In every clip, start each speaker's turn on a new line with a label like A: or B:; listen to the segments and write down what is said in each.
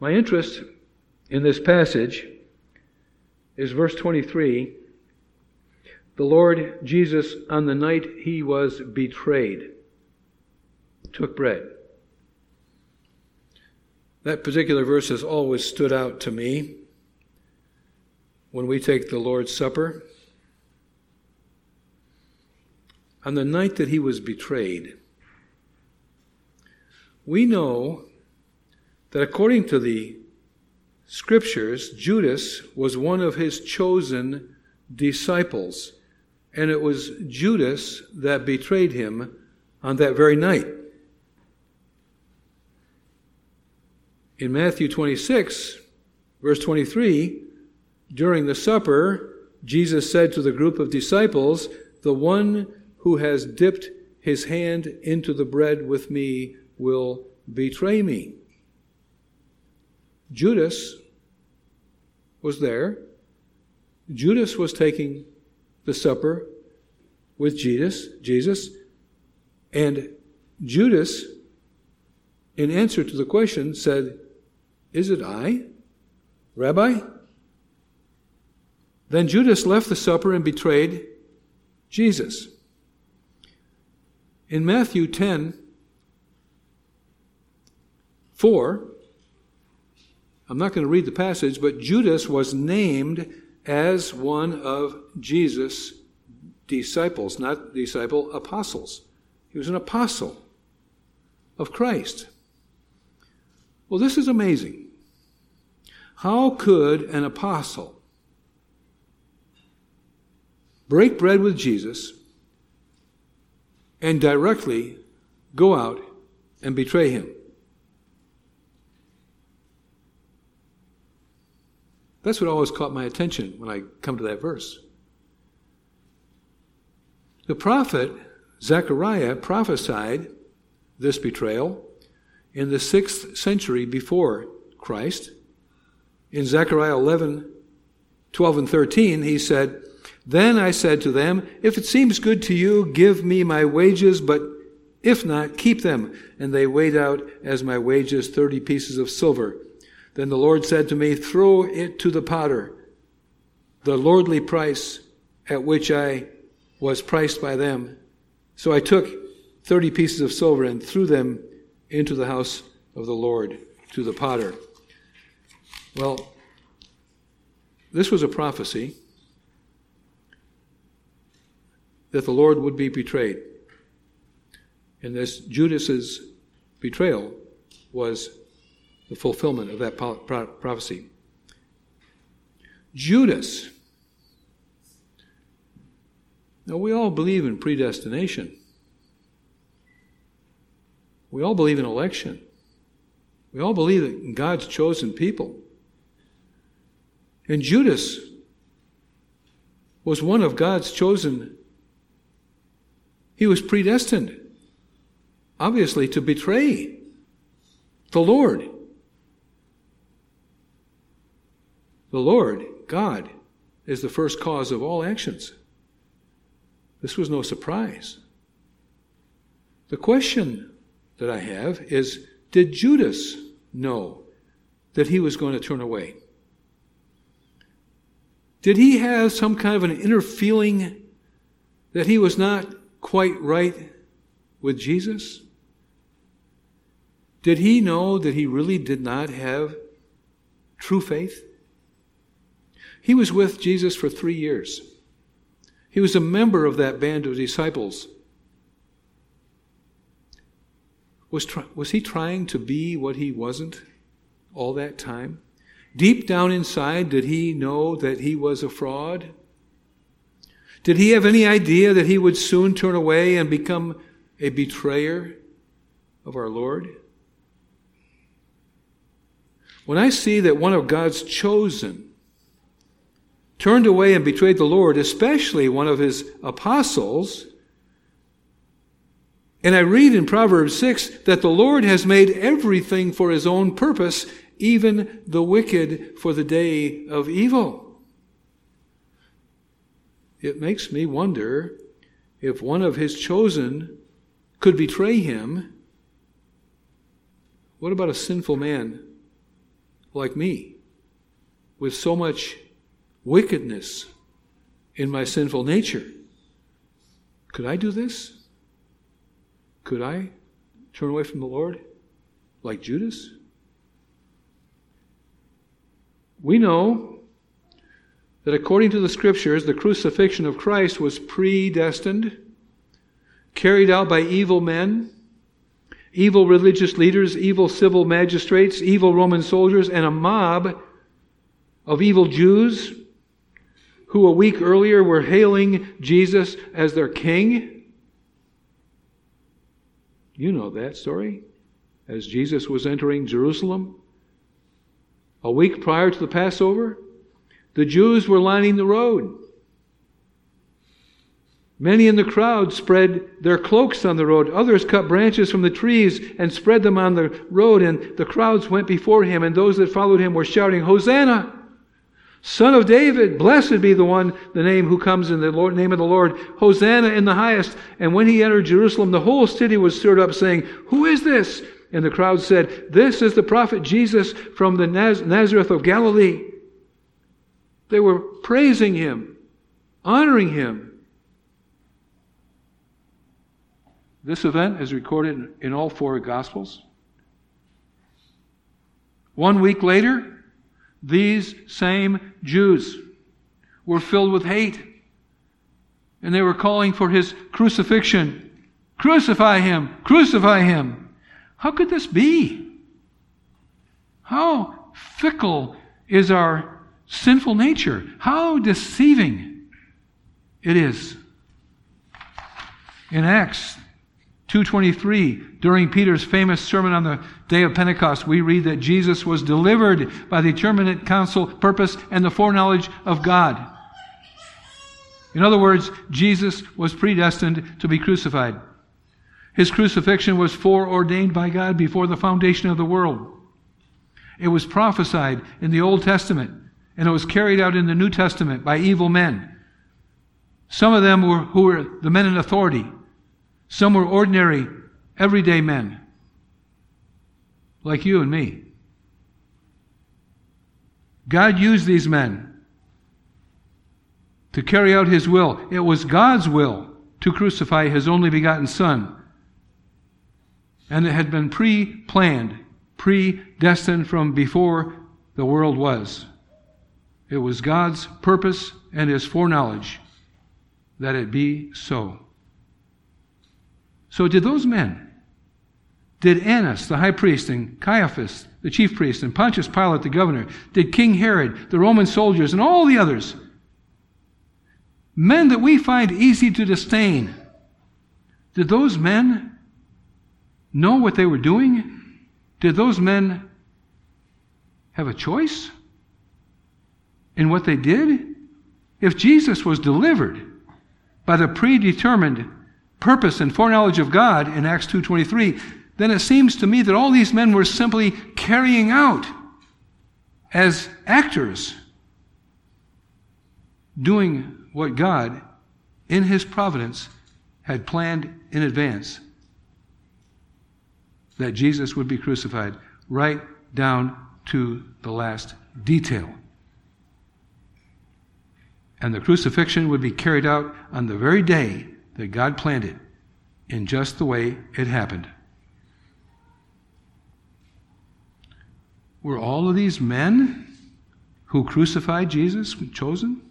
A: My interest in this passage is verse 23. The Lord Jesus, on the night he was betrayed, took bread. That particular verse has always stood out to me when we take the Lord's Supper. On the night that he was betrayed, we know that according to the scriptures, Judas was one of his chosen disciples, and it was Judas that betrayed him on that very night. In Matthew 26, verse 23, during the supper, Jesus said to the group of disciples, The one who has dipped his hand into the bread with me will betray me. Judas was there. Judas was taking the supper with Jesus, Jesus, and Judas, in answer to the question, said, Is it I, Rabbi? Then Judas left the supper and betrayed Jesus. In Matthew 10, 4, I'm not going to read the passage, but Judas was named as one of Jesus' disciples, not disciple, apostles. He was an apostle of Christ. Well, this is amazing. How could an apostle break bread with Jesus, and directly go out and betray him. That's what always caught my attention when I come to that verse. The prophet Zechariah prophesied this betrayal in the sixth century before Christ. In Zechariah 11, 12, and 13, he said, then I said to them, If it seems good to you, give me my wages, but if not, keep them. And they weighed out as my wages thirty pieces of silver. Then the Lord said to me, Throw it to the potter, the lordly price at which I was priced by them. So I took thirty pieces of silver and threw them into the house of the Lord to the potter. Well, this was a prophecy that the Lord would be betrayed. And this Judas's betrayal was the fulfillment of that prophecy. Judas. Now, we all believe in predestination. We all believe in election. We all believe in God's chosen people. And Judas was one of God's chosen he was predestined, obviously, to betray the Lord. The Lord, God, is the first cause of all actions. This was no surprise. The question that I have is Did Judas know that he was going to turn away? Did he have some kind of an inner feeling that he was not quite right with Jesus? Did he know that he really did not have true faith? He was with Jesus for three years. He was a member of that band of disciples. Was, try, was he trying to be what he wasn't all that time? Deep down inside, did he know that he was a fraud? Did he have any idea that he would soon turn away and become a betrayer of our Lord? When I see that one of God's chosen turned away and betrayed the Lord, especially one of his apostles, and I read in Proverbs 6 that the Lord has made everything for his own purpose, even the wicked for the day of evil it makes me wonder if one of his chosen could betray him. What about a sinful man like me, with so much wickedness in my sinful nature. Could I do this? Could I turn away from the Lord like Judas? We know that according to the scriptures, the crucifixion of Christ was predestined, carried out by evil men, evil religious leaders, evil civil magistrates, evil Roman soldiers, and a mob of evil Jews who a week earlier were hailing Jesus as their king. You know that story. As Jesus was entering Jerusalem, a week prior to the Passover, the Jews were lining the road. Many in the crowd spread their cloaks on the road. Others cut branches from the trees and spread them on the road, and the crowds went before him, and those that followed him were shouting, Hosanna! Son of David, blessed be the one, the name who comes in the Lord, name of the Lord. Hosanna in the highest. And when he entered Jerusalem, the whole city was stirred up, saying, Who is this? And the crowd said, This is the prophet Jesus from the Naz- Nazareth of Galilee. They were praising him, honoring him. This event is recorded in all four Gospels. One week later, these same Jews were filled with hate. And they were calling for his crucifixion. Crucify him! Crucify him! How could this be? How fickle is our sinful nature? How deceiving it is. In Acts 223 during peter's famous sermon on the day of pentecost we read that jesus was delivered by the determinate counsel purpose and the foreknowledge of god. In other words jesus was predestined to be crucified. His crucifixion was foreordained by god before the foundation of the world. It was prophesied in the old testament and it was carried out in the new testament by evil men. Some of them were who were the men in authority some were ordinary, everyday men, like you and me. God used these men to carry out his will. It was God's will to crucify his only begotten Son. And it had been pre planned, predestined from before the world was. It was God's purpose and his foreknowledge that it be so. So, did those men, did Annas, the high priest, and Caiaphas, the chief priest, and Pontius Pilate, the governor, did King Herod, the Roman soldiers, and all the others, men that we find easy to disdain, did those men know what they were doing? Did those men have a choice in what they did? If Jesus was delivered by the predetermined purpose and foreknowledge of God in Acts 2:23, then it seems to me that all these men were simply carrying out as actors doing what God in his providence had planned in advance that Jesus would be crucified right down to the last detail. And the crucifixion would be carried out on the very day that God planned it in just the way it happened. Were all of these men who crucified Jesus chosen?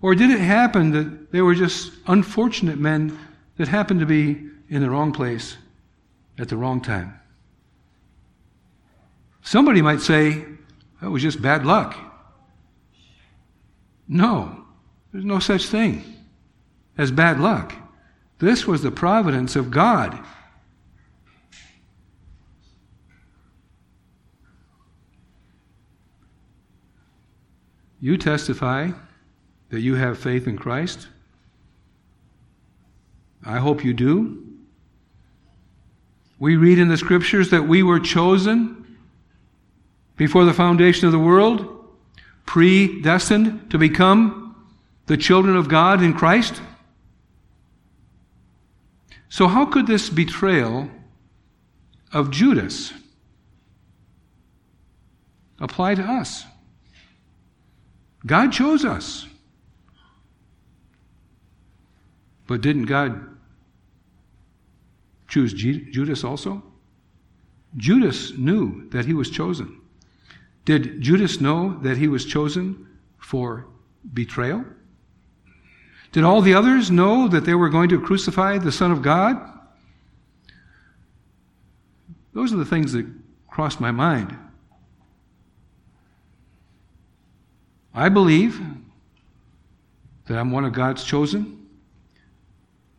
A: Or did it happen that they were just unfortunate men that happened to be in the wrong place at the wrong time? Somebody might say, that was just bad luck. No, there's no such thing as bad luck. This was the providence of God. You testify that you have faith in Christ. I hope you do. We read in the scriptures that we were chosen before the foundation of the world, predestined to become the children of God in Christ. So, how could this betrayal of Judas apply to us. God chose us. But didn't God choose Judas also? Judas knew that he was chosen. Did Judas know that he was chosen for betrayal? Did all the others know that they were going to crucify the Son of God? Those are the things that crossed my mind. I believe that I'm one of God's chosen.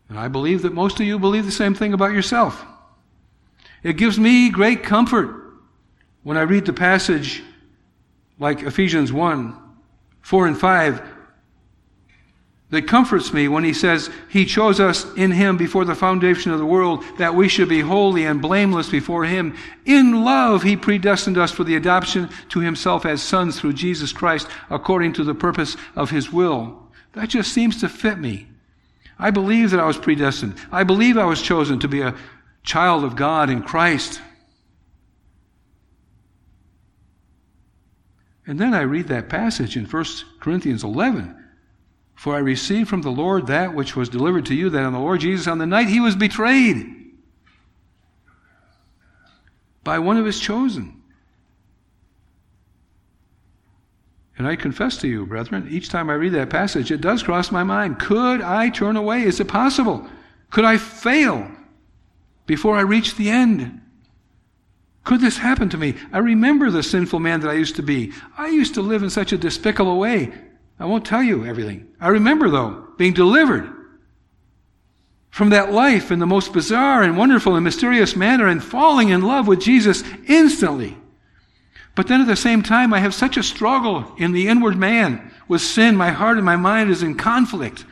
A: And I believe that most of you believe the same thing about yourself. It gives me great comfort when I read the passage like Ephesians 1 4 and 5 that comforts me when he says, He chose us in Him before the foundation of the world that we should be holy and blameless before Him. In love, He predestined us for the adoption to Himself as sons through Jesus Christ according to the purpose of His will. That just seems to fit me. I believe that I was predestined. I believe I was chosen to be a child of God in Christ. And then I read that passage in 1 Corinthians 11. For I received from the Lord that which was delivered to you, that on the Lord Jesus, on the night he was betrayed by one of his chosen. And I confess to you, brethren, each time I read that passage, it does cross my mind. Could I turn away? Is it possible? Could I fail before I reach the end? Could this happen to me? I remember the sinful man that I used to be. I used to live in such a despicable way. I won't tell you everything. I remember, though, being delivered from that life in the most bizarre and wonderful and mysterious manner and falling in love with Jesus instantly. But then at the same time, I have such a struggle in the inward man with sin. My heart and my mind is in conflict.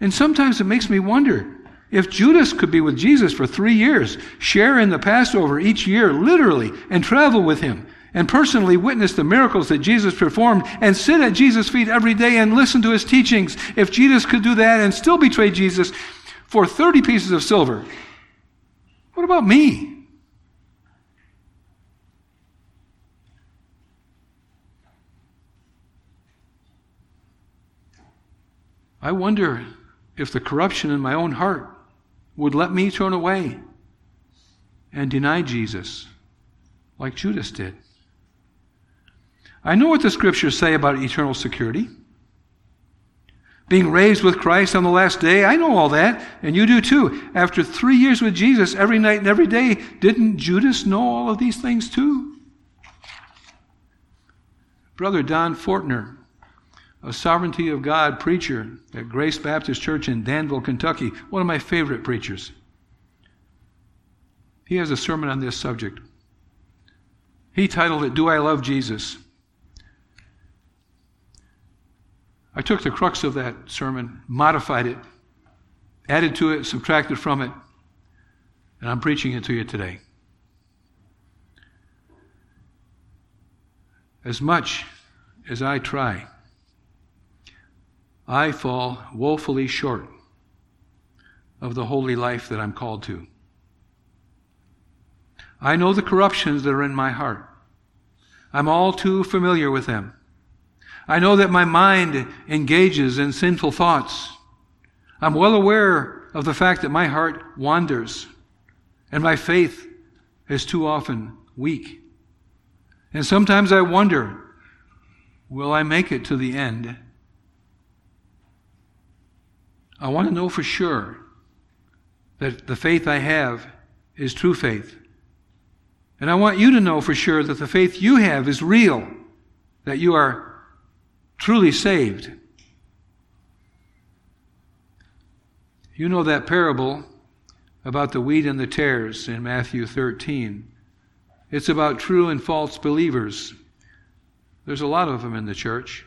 A: And sometimes it makes me wonder if Judas could be with Jesus for three years, share in the Passover each year, literally, and travel with him, and personally witness the miracles that Jesus performed, and sit at Jesus' feet every day and listen to his teachings, if Jesus could do that and still betray Jesus for 30 pieces of silver, what about me? I wonder if the corruption in my own heart would let me turn away and deny Jesus like Judas did. I know what the scriptures say about eternal security. Being raised with Christ on the last day, I know all that, and you do too. After three years with Jesus, every night and every day, didn't Judas know all of these things too? Brother Don Fortner a sovereignty of God preacher at Grace Baptist Church in Danville, Kentucky, one of my favorite preachers. He has a sermon on this subject. He titled it, Do I Love Jesus? I took the crux of that sermon, modified it, added to it, subtracted from it, and I'm preaching it to you today. As much as I try I fall woefully short of the holy life that I'm called to. I know the corruptions that are in my heart. I'm all too familiar with them. I know that my mind engages in sinful thoughts. I'm well aware of the fact that my heart wanders and my faith is too often weak. And sometimes I wonder, will I make it to the end? I want to know for sure that the faith I have is true faith. And I want you to know for sure that the faith you have is real, that you are truly saved. You know that parable about the wheat and the tares in Matthew 13. It's about true and false believers. There's a lot of them in the church.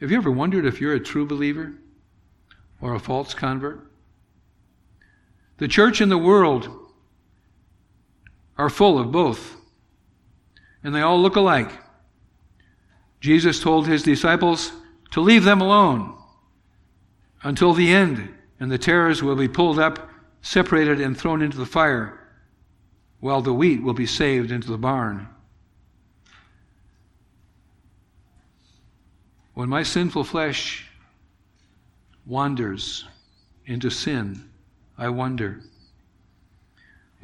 A: Have you ever wondered if you're a true believer or a false convert? The church and the world are full of both, and they all look alike. Jesus told his disciples to leave them alone until the end, and the tares will be pulled up, separated, and thrown into the fire while the wheat will be saved into the barn. When my sinful flesh wanders into sin, I wonder.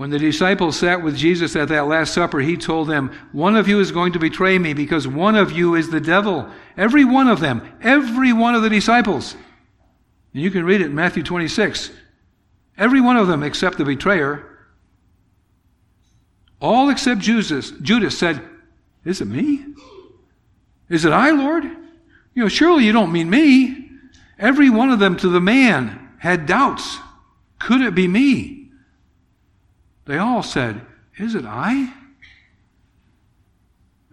A: When the disciples sat with Jesus at that Last Supper, he told them, One of you is going to betray me because one of you is the devil. Every one of them, every one of the disciples. And you can read it in Matthew 26. Every one of them except the betrayer. All except Judas, Judas said, Is it me? Is it I, Lord? You know, surely you don't mean me. Every one of them to the man had doubts. Could it be me? They all said, Is it I?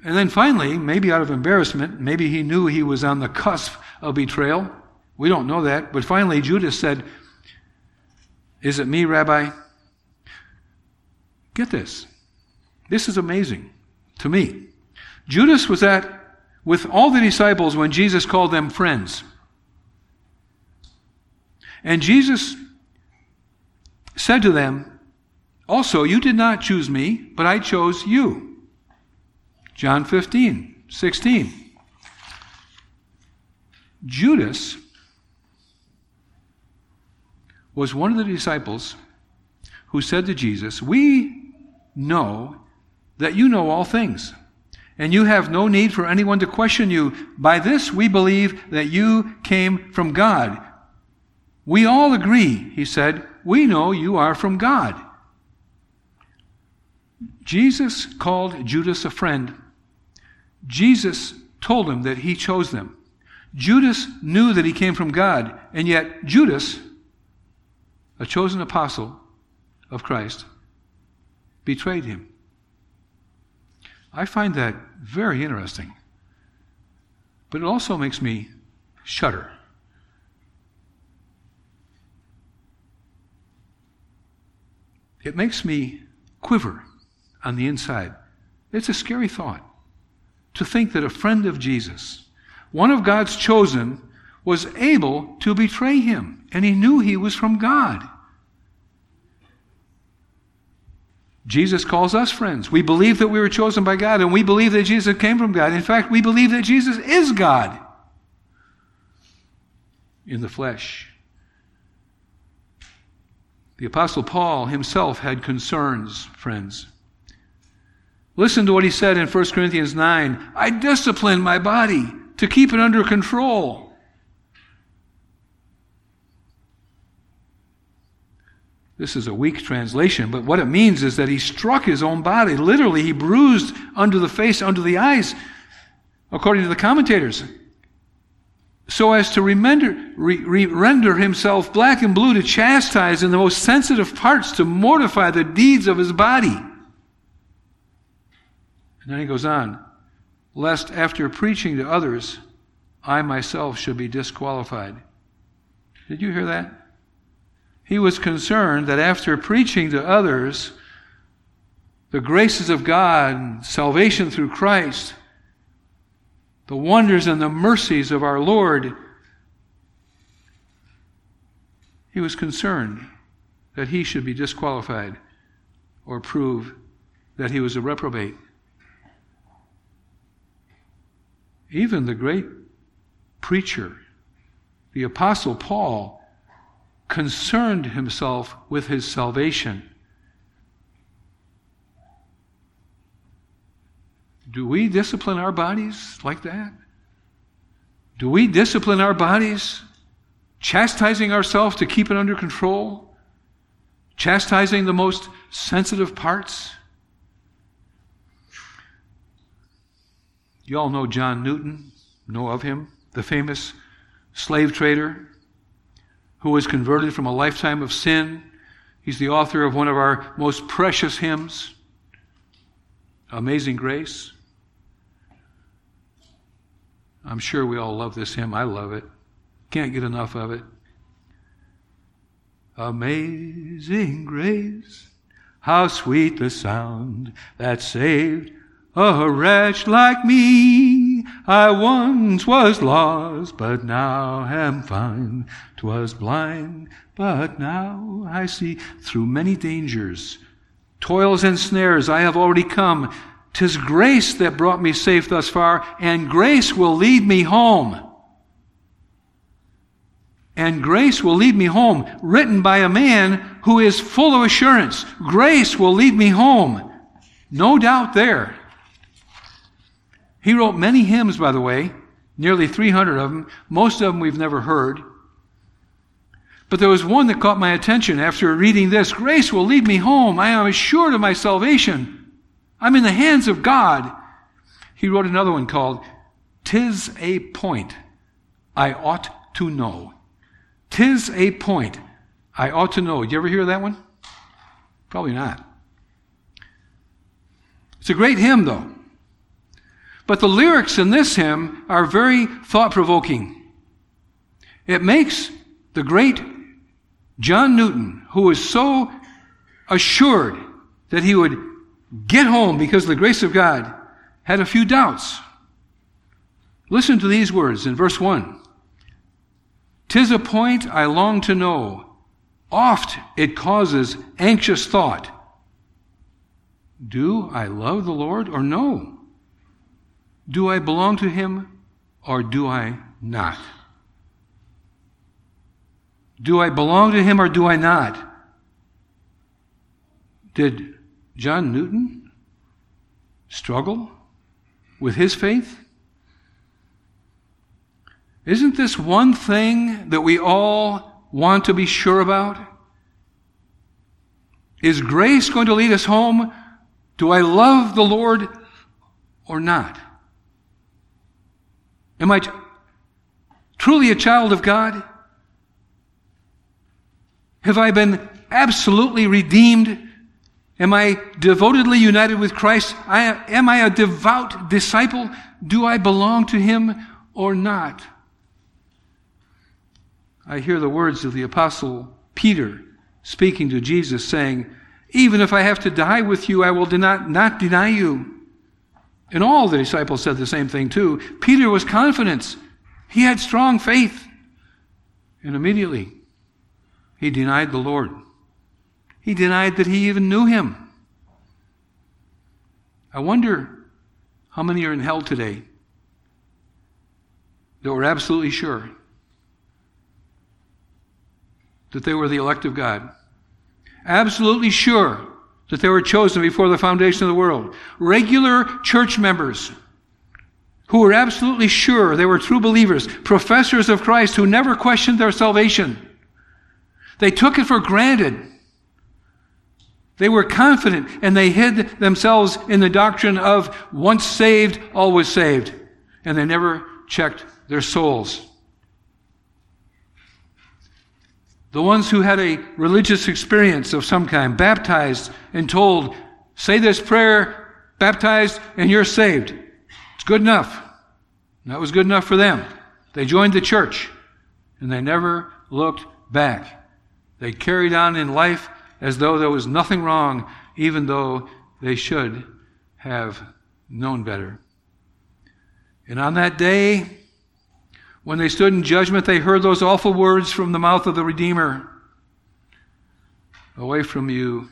A: And then finally, maybe out of embarrassment, maybe he knew he was on the cusp of betrayal. We don't know that. But finally, Judas said, Is it me, Rabbi? Get this. This is amazing to me. Judas was at with all the disciples when Jesus called them friends. And Jesus said to them, also, you did not choose me, but I chose you. John 15, 16. Judas was one of the disciples who said to Jesus, We know that you know all things, and you have no need for anyone to question you. By this we believe that you came from God. We all agree, he said, we know you are from God. Jesus called Judas a friend. Jesus told him that he chose them. Judas knew that he came from God, and yet Judas, a chosen apostle of Christ, betrayed him. I find that very interesting. But it also makes me shudder. It makes me quiver on the inside. It's a scary thought to think that a friend of Jesus, one of God's chosen, was able to betray him, and he knew he was from God. Jesus calls us friends. We believe that we were chosen by God, and we believe that Jesus came from God. In fact, we believe that Jesus is God in the flesh. The Apostle Paul himself had concerns, friends. Listen to what he said in 1 Corinthians 9 I discipline my body to keep it under control. This is a weak translation, but what it means is that he struck his own body. Literally, he bruised under the face, under the eyes, according to the commentators, so as to remender, re, re, render himself black and blue to chastise in the most sensitive parts, to mortify the deeds of his body. And then he goes on, lest after preaching to others, I myself should be disqualified. Did you hear that? He was concerned that after preaching to others the graces of God, salvation through Christ, the wonders and the mercies of our Lord, he was concerned that he should be disqualified or prove that he was a reprobate. Even the great preacher, the Apostle Paul, concerned himself with his salvation. Do we discipline our bodies like that? Do we discipline our bodies, chastising ourselves to keep it under control? Chastising the most sensitive parts? You all know John Newton, know of him, the famous slave trader who was converted from a lifetime of sin. He's the author of one of our most precious hymns, Amazing Grace. I'm sure we all love this hymn. I love it. Can't get enough of it. Amazing grace, how sweet the sound that saved a wretch like me, I once was lost, but now am found. 'Twas blind, but now I see. Through many dangers, toils and snares I have already come. Tis grace that brought me safe thus far, and grace will lead me home. And grace will lead me home, written by a man who is full of assurance. Grace will lead me home. No doubt there. He wrote many hymns, by the way, nearly 300 of them. Most of them we've never heard. But there was one that caught my attention after reading this Grace will lead me home. I am assured of my salvation. I'm in the hands of God. He wrote another one called Tis a Point I Ought to Know. Tis a Point I Ought to Know. Did you ever hear that one? Probably not. It's a great hymn, though. But the lyrics in this hymn are very thought provoking. It makes the great John Newton, who was so assured that he would get home because of the grace of God, had a few doubts. Listen to these words in verse 1. Tis a point I long to know. Oft it causes anxious thought. Do I love the Lord or no? Do I belong to Him or do I not? Do I belong to him or do I not? Did John Newton struggle with his faith? Isn't this one thing that we all want to be sure about? Is grace going to lead us home? Do I love the Lord or not? Am I truly a child of God? Have I been absolutely redeemed? Am I devotedly united with Christ? I, am I a devout disciple? Do I belong to Him or not? I hear the words of the Apostle Peter speaking to Jesus, saying, Even if I have to die with you, I will not, not deny you. And all the disciples said the same thing too. Peter was confident. He had strong faith. And immediately he denied the Lord. He denied that he even knew him. I wonder how many are in hell today that were absolutely sure that they were the elect of God. Absolutely sure that they were chosen before the foundation of the world. Regular church members who were absolutely sure they were true believers, professors of Christ who never questioned their salvation. They took it for granted. They were confident and they hid themselves in the doctrine of once saved, always saved. And they never checked their souls. The ones who had a religious experience of some kind, baptized and told, say this prayer, baptized, and you're saved. It's good enough. that was good enough for them. They joined the church and they never looked back. They carried on in life as though there was nothing wrong, even though they should have known better. And on that day, when they stood in judgment, they heard those awful words from the mouth of the Redeemer Away from you,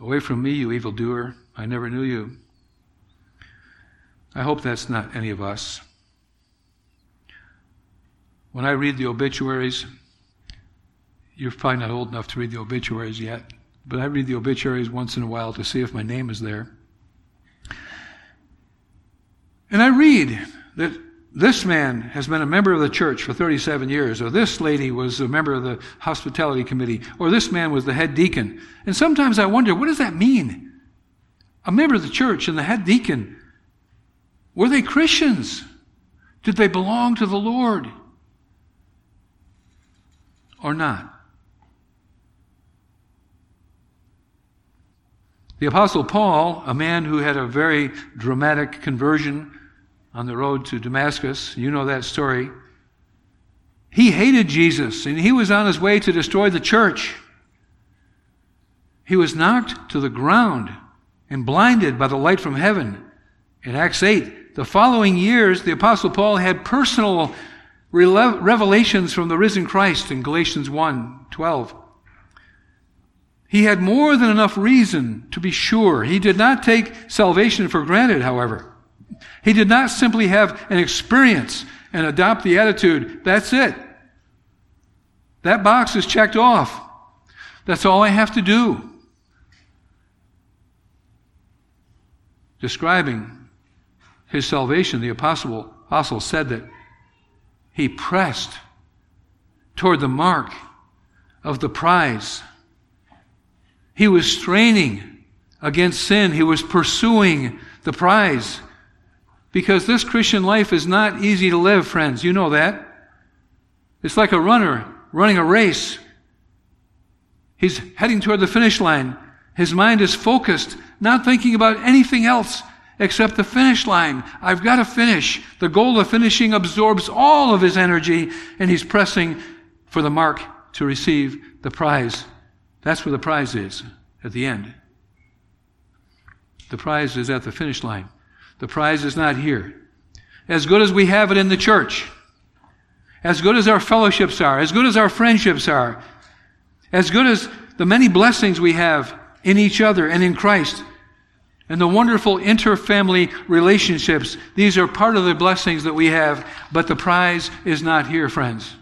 A: away from me, you evildoer. I never knew you. I hope that's not any of us. When I read the obituaries, you're probably not old enough to read the obituaries yet, but I read the obituaries once in a while to see if my name is there. And I read that this man has been a member of the church for 37 years, or this lady was a member of the hospitality committee, or this man was the head deacon. And sometimes I wonder, what does that mean? A member of the church and the head deacon, were they Christians? Did they belong to the Lord? Or not? The Apostle Paul, a man who had a very dramatic conversion on the road to Damascus, you know that story. He hated Jesus and he was on his way to destroy the church. He was knocked to the ground and blinded by the light from heaven. In Acts 8, the following years, the Apostle Paul had personal revelations from the risen Christ in Galatians 1 12. He had more than enough reason to be sure. He did not take salvation for granted, however. He did not simply have an experience and adopt the attitude, that's it. That box is checked off. That's all I have to do. Describing his salvation, the apostle, apostle said that he pressed toward the mark of the prize he was straining against sin. He was pursuing the prize. Because this Christian life is not easy to live, friends. You know that. It's like a runner running a race. He's heading toward the finish line. His mind is focused, not thinking about anything else except the finish line. I've got to finish. The goal of finishing absorbs all of his energy, and he's pressing for the mark to receive the prize. That's where the prize is at the end. The prize is at the finish line. The prize is not here. As good as we have it in the church, as good as our fellowships are, as good as our friendships are, as good as the many blessings we have in each other and in Christ, and the wonderful inter-family relationships, these are part of the blessings that we have, but the prize is not here, friends.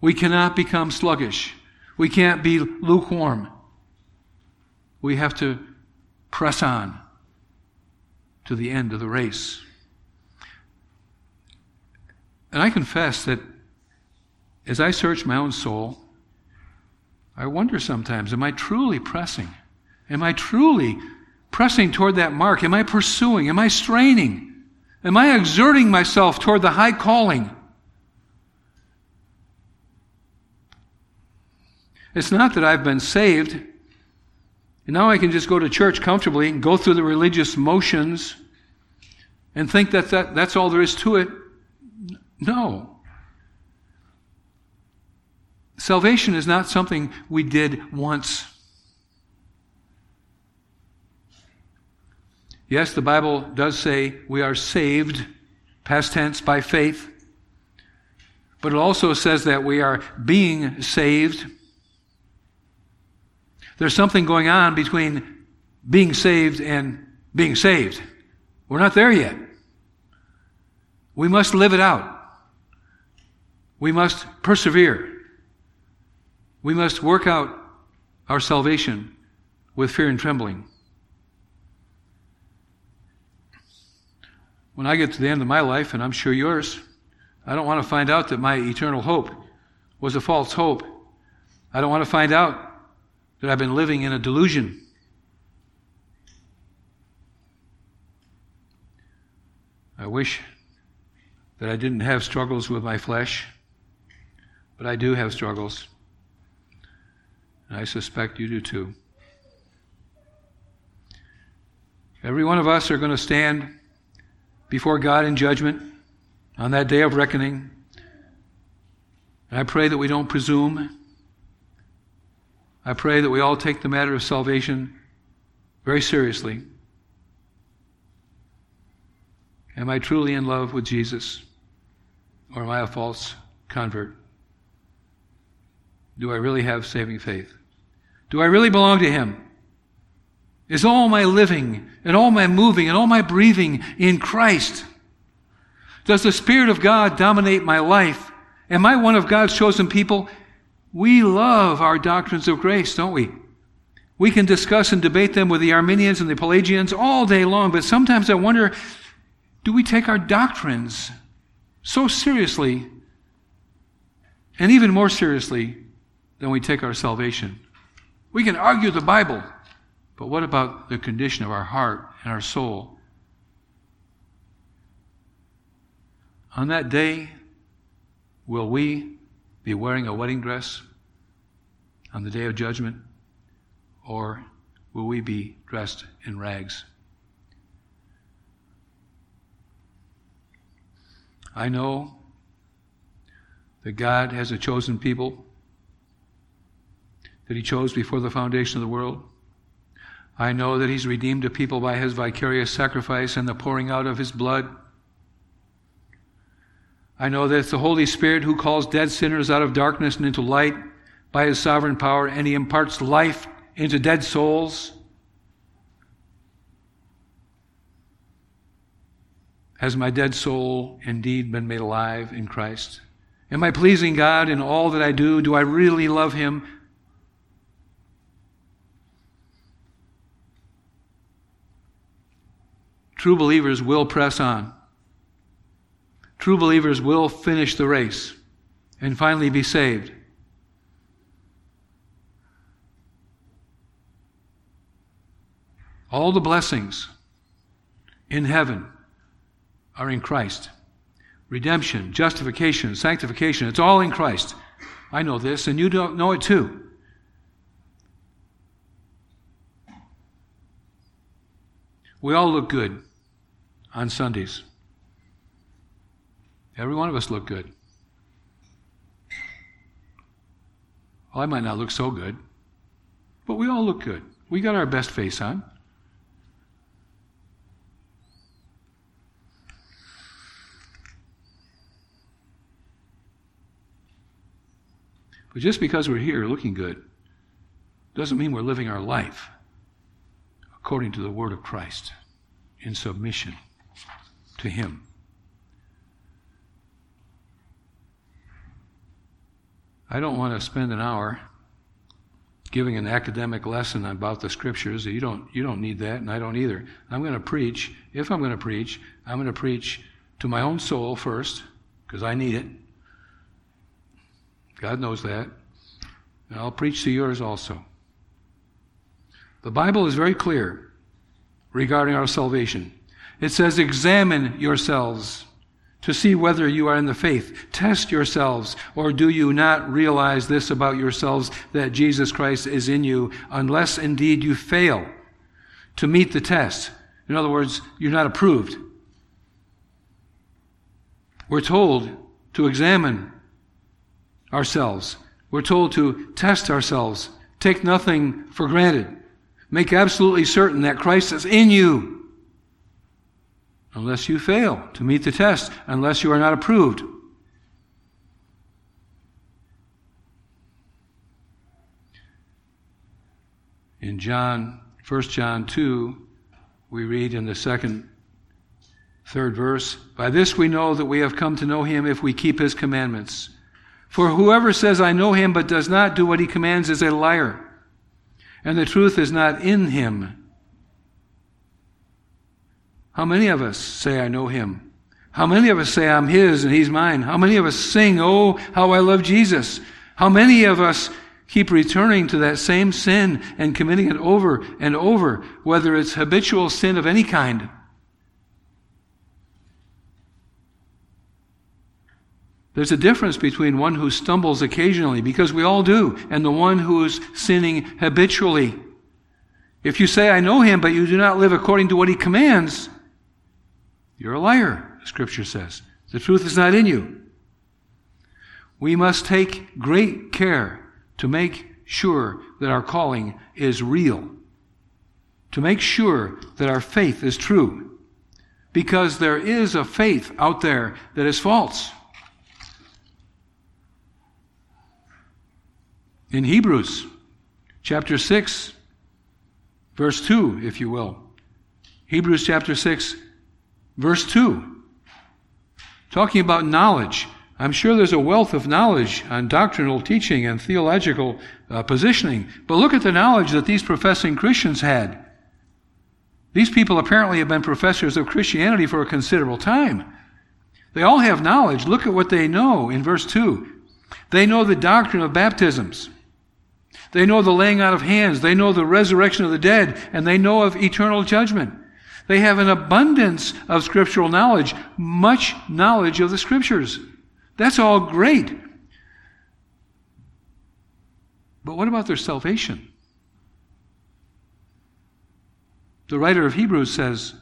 A: We cannot become sluggish. We can't be lukewarm. We have to press on to the end of the race. And I confess that as I search my own soul, I wonder sometimes am I truly pressing? Am I truly pressing toward that mark? Am I pursuing? Am I straining? Am I exerting myself toward the high calling? It's not that I've been saved. And now I can just go to church comfortably and go through the religious motions and think that, that that's all there is to it. No. Salvation is not something we did once. Yes, the Bible does say we are saved, past tense, by faith. But it also says that we are being saved there's something going on between being saved and being saved. We're not there yet. We must live it out. We must persevere. We must work out our salvation with fear and trembling. When I get to the end of my life, and I'm sure yours, I don't want to find out that my eternal hope was a false hope. I don't want to find out that I've been living in a delusion. I wish that I didn't have struggles with my flesh, but I do have struggles. And I suspect you do too. Every one of us are going to stand before God in judgment on that day of reckoning. And I pray that we don't presume I pray that we all take the matter of salvation very seriously. Am I truly in love with Jesus? Or am I a false convert? Do I really have saving faith? Do I really belong to Him? Is all my living and all my moving and all my breathing in Christ? Does the Spirit of God dominate my life? Am I one of God's chosen people? We love our doctrines of grace, don't we? We can discuss and debate them with the Arminians and the Pelagians all day long, but sometimes I wonder do we take our doctrines so seriously, and even more seriously, than we take our salvation? We can argue the Bible, but what about the condition of our heart and our soul? On that day, will we be wearing a wedding dress on the day of judgment? Or will we be dressed in rags? I know that God has a chosen people that He chose before the foundation of the world. I know that He's redeemed a people by His vicarious sacrifice and the pouring out of His blood. I know that it's the Holy Spirit who calls dead sinners out of darkness and into light by his sovereign power, and he imparts life into dead souls. Has my dead soul indeed been made alive in Christ? Am I pleasing God in all that I do? Do I really love Him? True believers will press on. True believers will finish the race and finally be saved. All the blessings in heaven are in Christ. Redemption, justification, sanctification, it's all in Christ. I know this, and you don't know it too. We all look good on Sundays. Every one of us look good. Well, I might not look so good, but we all look good. We got our best face on. But just because we're here looking good doesn't mean we're living our life according to the Word of Christ in submission to Him. I don't want to spend an hour giving an academic lesson about the scriptures. You don't, you don't need that, and I don't either. I'm going to preach. If I'm going to preach, I'm going to preach to my own soul first, because I need it. God knows that. And I'll preach to yours also. The Bible is very clear regarding our salvation. It says, Examine yourselves to see whether you are in the faith. Test yourselves, or do you not realize this about yourselves that Jesus Christ is in you, unless indeed you fail to meet the test? In other words, you're not approved. We're told to examine ourselves. We're told to test ourselves, take nothing for granted, make absolutely certain that Christ is in you. Unless you fail to meet the test, unless you are not approved. In John, 1 John 2, we read in the second, third verse, By this we know that we have come to know him if we keep his commandments. For whoever says, I know him, but does not do what he commands is a liar, and the truth is not in him. How many of us say, I know him? How many of us say, I'm his and he's mine? How many of us sing, Oh, how I love Jesus? How many of us keep returning to that same sin and committing it over and over, whether it's habitual sin of any kind? There's a difference between one who stumbles occasionally, because we all do, and the one who is sinning habitually. If you say, I know him, but you do not live according to what he commands, you're a liar, Scripture says. The truth is not in you. We must take great care to make sure that our calling is real, to make sure that our faith is true, because there is a faith out there that is false. in Hebrews chapter 6, verse 2, if you will. Hebrews chapter 6, verse 2. Talking about knowledge. I'm sure there's a wealth of knowledge on doctrinal teaching and theological uh, positioning, but look at the knowledge that these professing Christians had. These people apparently have been professors of Christianity for a considerable time. They all have knowledge. Look at what they know in verse 2. They know the doctrine of baptisms. They know the laying out of hands. They know the resurrection of the dead. And they know of eternal judgment. They have an abundance of scriptural knowledge, much knowledge of the scriptures. That's all great. But what about their salvation? The writer of Hebrews says,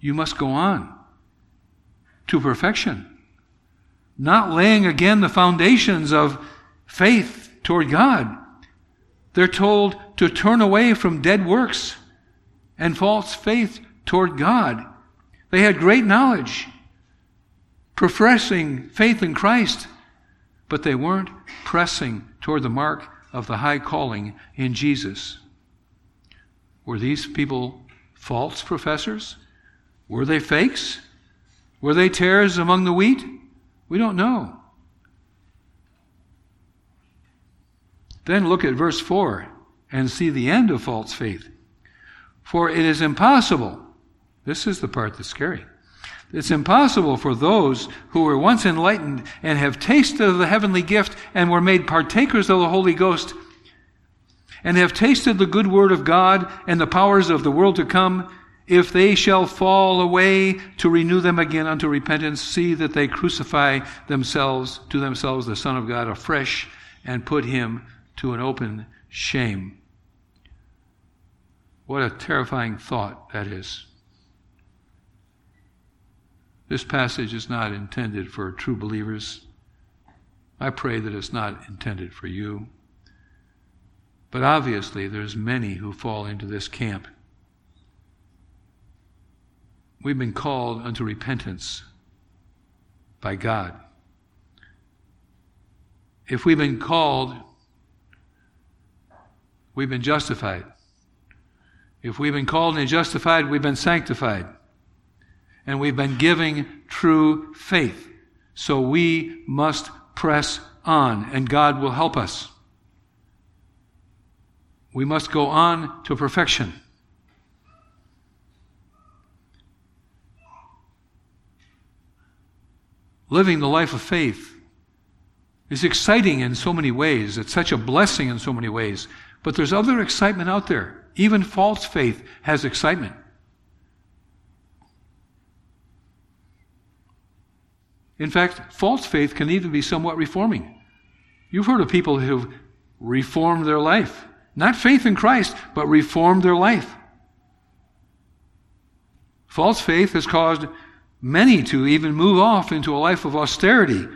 A: You must go on to perfection, not laying again the foundations of faith toward God. They're told to turn away from dead works and false faith toward God. They had great knowledge, professing faith in Christ, but they weren't pressing toward the mark of the high calling in Jesus. Were these people false professors? Were they fakes? Were they tares among the wheat? We don't know. Then look at verse 4 and see the end of false faith. For it is impossible, this is the part that's scary. It's impossible for those who were once enlightened and have tasted of the heavenly gift and were made partakers of the Holy Ghost and have tasted the good word of God and the powers of the world to come, if they shall fall away to renew them again unto repentance, see that they crucify themselves to themselves the Son of God afresh and put him to an open shame. What a terrifying thought that is. This passage is not intended for true believers. I pray that it's not intended for you. But obviously, there's many who fall into this camp. We've been called unto repentance by God. If we've been called, we've been justified. If we've been called and justified, we've been sanctified and we've been giving true faith. So we must press on, and God will help us. We must go on to perfection. Living the life of faith is exciting in so many ways. It's such a blessing in so many ways. But there's other excitement out there. Even false faith has excitement. In fact, false faith can even be somewhat reforming. You've heard of people who've reformed their life. Not faith in Christ, but reformed their life. False faith has caused many to even move off into a life of austerity.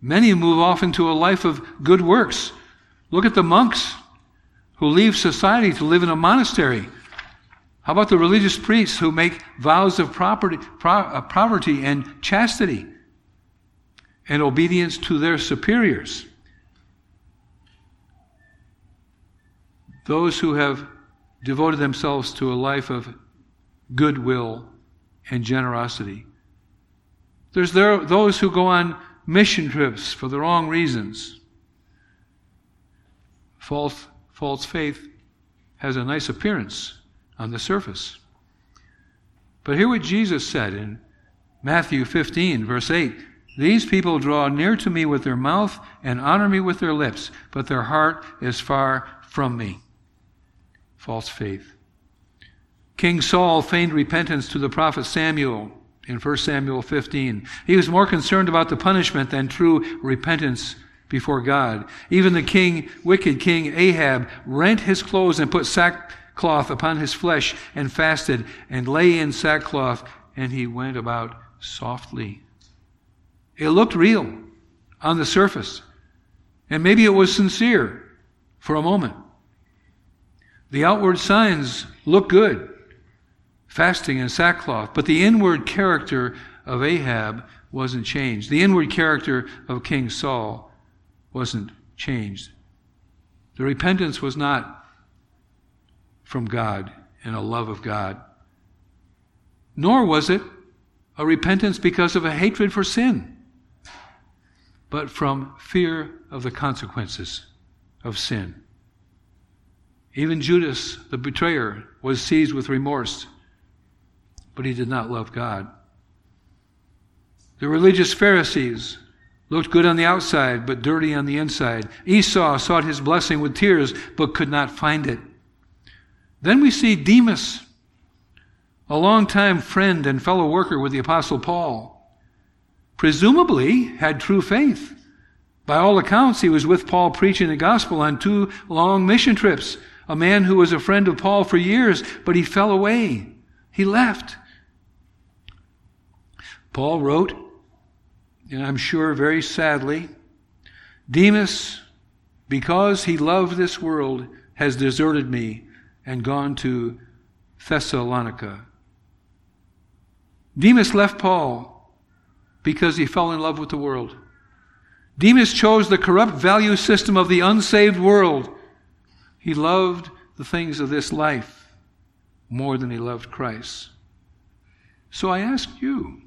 A: Many move off into a life of good works. Look at the monks who leave society to live in a monastery. How about the religious priests who make vows of property, pro, uh, poverty and chastity? and obedience to their superiors. Those who have devoted themselves to a life of goodwill and generosity. There's there, those who go on mission trips for the wrong reasons. False, false faith has a nice appearance on the surface. But hear what Jesus said in Matthew 15, verse 8 these people draw near to me with their mouth and honor me with their lips, but their heart is far from me. False faith. King Saul feigned repentance to the prophet Samuel in 1 Samuel 15. He was more concerned about the punishment than true repentance before God. Even the king, wicked king Ahab, rent his clothes and put sackcloth upon his flesh and fasted and lay in sackcloth, and he went about softly. It looked real on the surface. And maybe it was sincere for a moment. The outward signs look good fasting and sackcloth, but the inward character of Ahab wasn't changed. The inward character of King Saul wasn't changed. The repentance was not from God and a love of God, nor was it a repentance because of a hatred for sin but from fear of the consequences of sin. Even Judas, the betrayer, was seized with remorse, but he did not love God. The religious Pharisees looked good on the outside, but dirty on the inside. Esau sought his blessing with tears, but could not find it. Then we see Demas, a longtime friend and fellow worker with the Apostle Paul presumably had true faith. By all accounts, he was with Paul preaching the gospel on two long mission trips. A man who was a friend of Paul for years, but he fell away. He left. Paul wrote, and I'm sure very sadly, Demas, because he loved this world, has deserted me and gone to Thessalonica. Demas left Paul because he fell in love with the world. Demas chose the corrupt value system of the unsaved world. He loved the things of this life more than he loved Christ. So I ask you,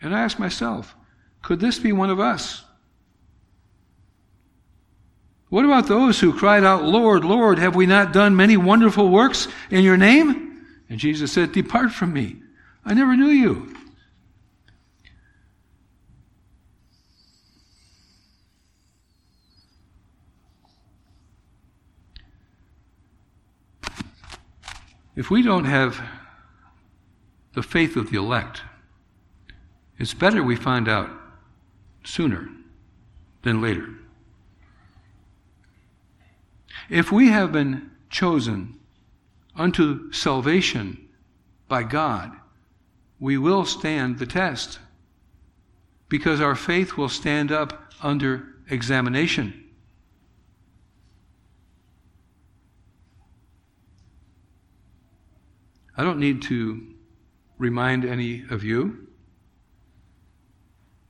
A: and I ask myself, could this be one of us? What about those who cried out, Lord, Lord, have we not done many wonderful works in your name? And Jesus said, Depart from me. I never knew you. If we don't have the faith of the elect, it's better we find out sooner than later. If we have been chosen unto salvation by God, we will stand the test because our faith will stand up under examination. I don't need to remind any of you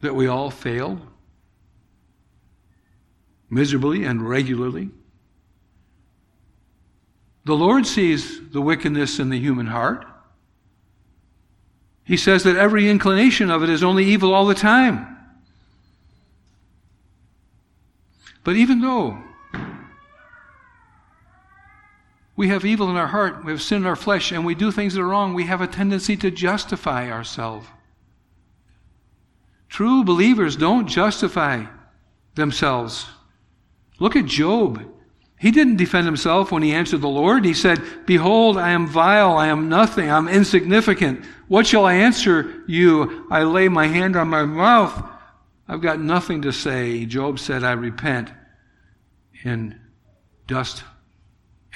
A: that we all fail miserably and regularly. The Lord sees the wickedness in the human heart. He says that every inclination of it is only evil all the time. But even though we have evil in our heart, we have sin in our flesh, and we do things that are wrong, we have a tendency to justify ourselves. True believers don't justify themselves. Look at Job. He didn't defend himself when he answered the Lord. He said, Behold, I am vile, I am nothing, I'm insignificant. What shall I answer you? I lay my hand on my mouth. I've got nothing to say. Job said, I repent in dust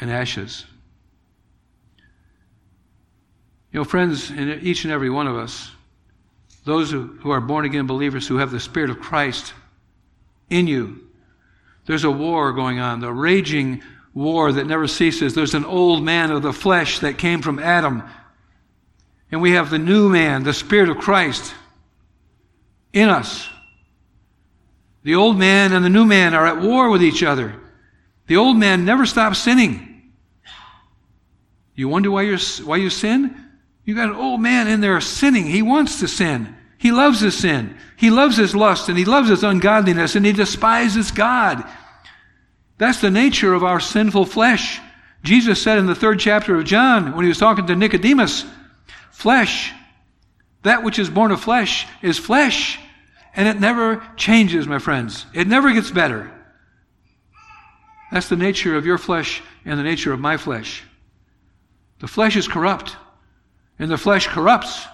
A: and ashes. You know, friends, in each and every one of us, those who, are born again believers who have the Spirit of Christ in you, there's a war going on, the raging war that never ceases. There's an old man of the flesh that came from Adam. And we have the new man, the Spirit of Christ, in us. The old man and the new man are at war with each other. The old man never stops sinning. You wonder why, you're, why you sin? You got an old man in there sinning. He wants to sin. He loves his sin. He loves his lust and he loves his ungodliness and he despises God. That's the nature of our sinful flesh. Jesus said in the third chapter of John when he was talking to Nicodemus, flesh, that which is born of flesh is flesh. And it never changes, my friends. It never gets better. That's the nature of your flesh and the nature of my flesh. The flesh is corrupt, and the flesh corrupts,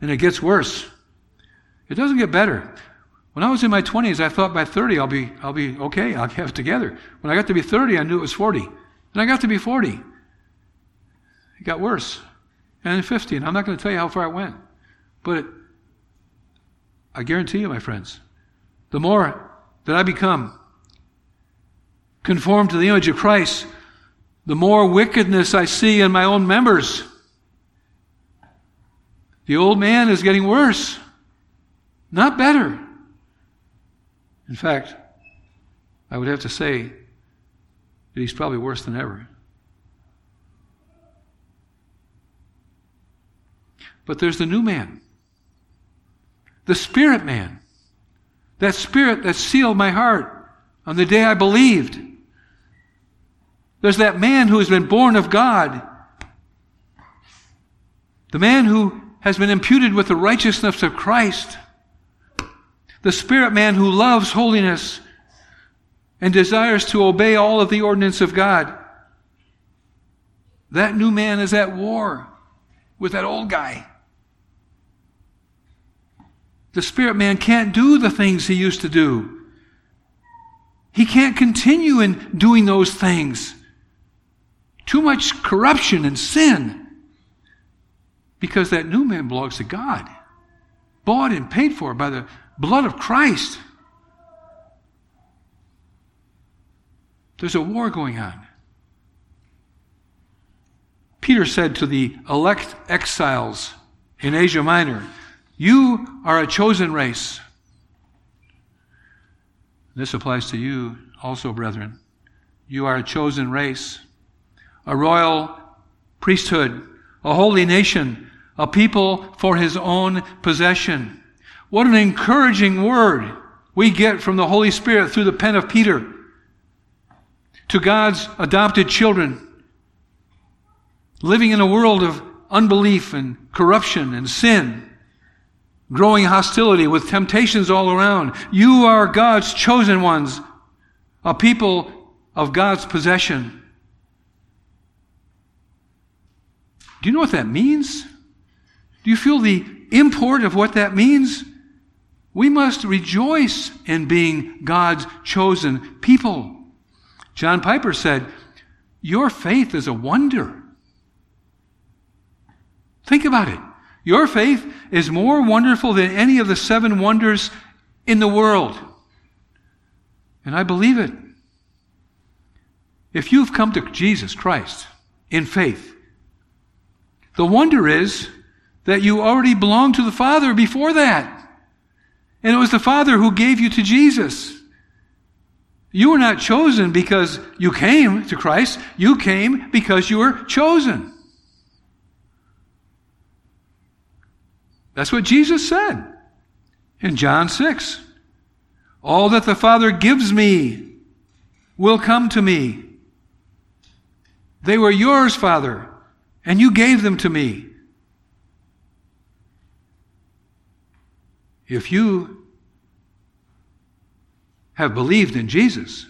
A: and it gets worse. It doesn't get better. When I was in my 20s, I thought by 30 I'll be, I'll be okay, I'll have it together. When I got to be 30, I knew it was 40. And I got to be 40. It got worse. And then 50, and I'm not going to tell you how far it went. But it, I guarantee you, my friends, the more that I become conformed to the image of Christ, the more wickedness I see in my own members. The old man is getting worse, not better. In fact, I would have to say that he's probably worse than ever. But there's the new man, the spirit man, that spirit that sealed my heart on the day I believed. There's that man who has been born of God. The man who has been imputed with the righteousness of Christ. The spirit man who loves holiness and desires to obey all of the ordinance of God. That new man is at war with that old guy. The spirit man can't do the things he used to do. He can't continue in doing those things. Too much corruption and sin. Because that new man belongs to God, bought and paid for by the blood of Christ. There's a war going on. Peter said to the elect exiles in Asia Minor, You are a chosen race. This applies to you also, brethren. You are a chosen race, a royal priesthood, a holy nation, a people for his own possession. What an encouraging word we get from the Holy Spirit through the pen of Peter to God's adopted children living in a world of unbelief and corruption and sin, growing hostility with temptations all around. You are God's chosen ones, a people of God's possession. Do you know what that means? Do you feel the import of what that means? We must rejoice in being God's chosen people. John Piper said, Your faith is a wonder. Think about it. Your faith is more wonderful than any of the seven wonders in the world. And I believe it. If you've come to Jesus Christ in faith, the wonder is that you already belonged to the Father before that. And it was the Father who gave you to Jesus. You were not chosen because you came to Christ. You came because you were chosen. That's what Jesus said in John 6. All that the Father gives me will come to me. They were yours, Father, and you gave them to me. If you have believed in Jesus,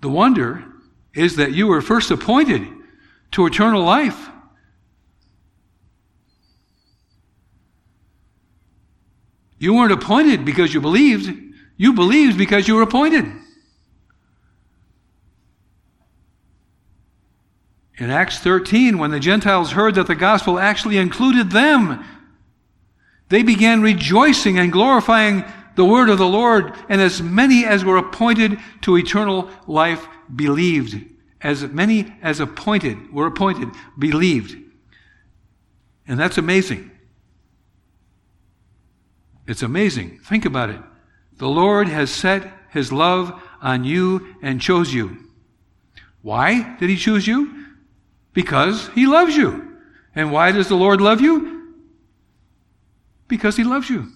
A: the wonder is that you were first appointed to eternal life. You weren't appointed because you believed. You believed because you were appointed. In Acts 13, when the Gentiles heard that the gospel actually included them, they began rejoicing and glorifying the word of the Lord, and as many as were appointed to eternal life believed. As many as appointed were appointed believed. And that's amazing. It's amazing. Think about it. The Lord has set his love on you and chose you. Why did he choose you? Because he loves you. And why does the Lord love you? Because he loves you.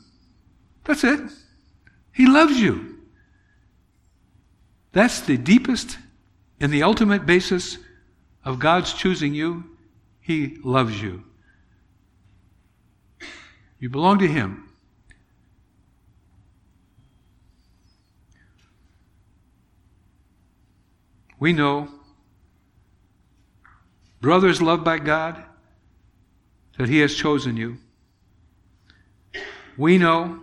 A: That's it. He loves you. That's the deepest and the ultimate basis of God's choosing you. He loves you. You belong to Him. We know, brothers loved by God, that He has chosen you. We know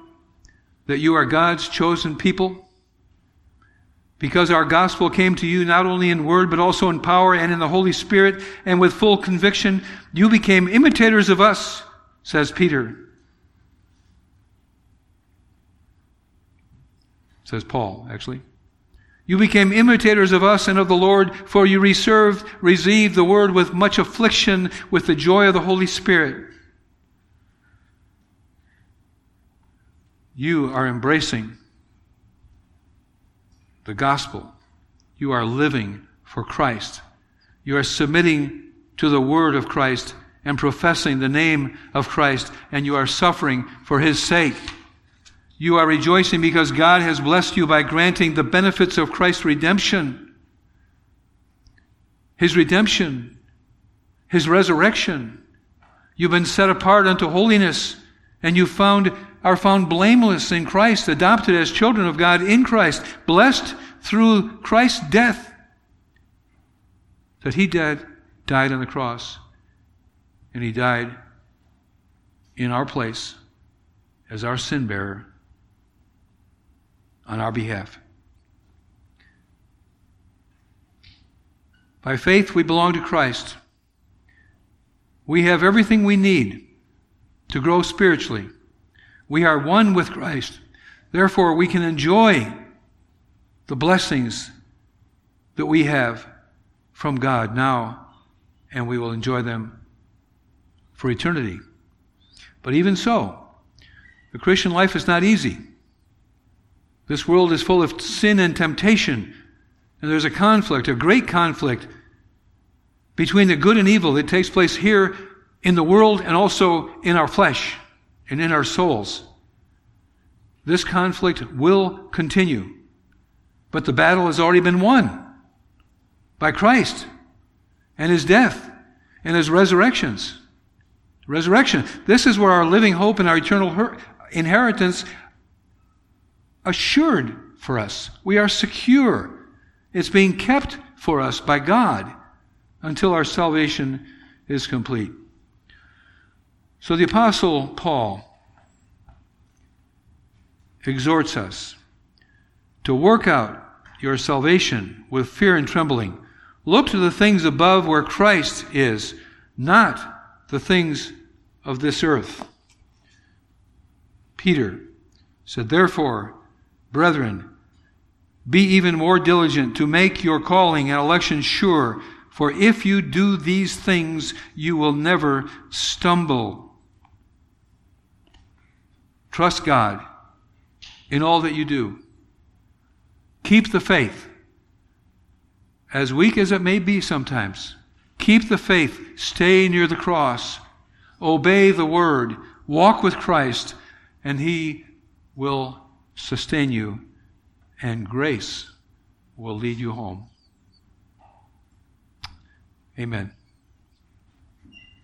A: that you are God's chosen people because our gospel came to you not only in word but also in power and in the Holy Spirit and with full conviction. You became imitators of us, says Peter. Says Paul, actually. You became imitators of us and of the Lord, for you reserved, received the word with much affliction, with the joy of the Holy Spirit. You are embracing the gospel. You are living for Christ. You are submitting to the word of Christ and professing the name of Christ, and you are suffering for his sake. You are rejoicing because God has blessed you by granting the benefits of Christ's redemption. His redemption, His resurrection. You've been set apart unto holiness, and you found, are found blameless in Christ, adopted as children of God in Christ, blessed through Christ's death. That He died, died on the cross, and He died in our place as our sin bearer on our behalf. By faith, we belong to Christ. We have everything we need to grow spiritually. We are one with Christ. Therefore, we can enjoy the blessings that we have from God now, and we will enjoy them for eternity. But even so, the Christian life is not easy. This world is full of sin and temptation. And there's a conflict, a great conflict between the good and evil that takes place here in the world and also in our flesh and in our souls. This conflict will continue. But the battle has already been won by Christ and his death and his resurrections. Resurrection. This is where our living hope and our eternal inheritance assured for us. We are secure. It's being kept for us by God until our salvation is complete. So the Apostle Paul exhorts us to work out your salvation with fear and trembling. Look to the things above where Christ is, not the things of this earth. Peter said, Therefore, brethren, be even more diligent to make your calling and election sure, for if you do these things, you will never stumble. Trust God in all that you do. Keep the faith, as weak as it may be sometimes. Keep the faith. Stay near the cross. Obey the word. Walk with Christ, and He will sustain you, and grace will lead you home. Amen.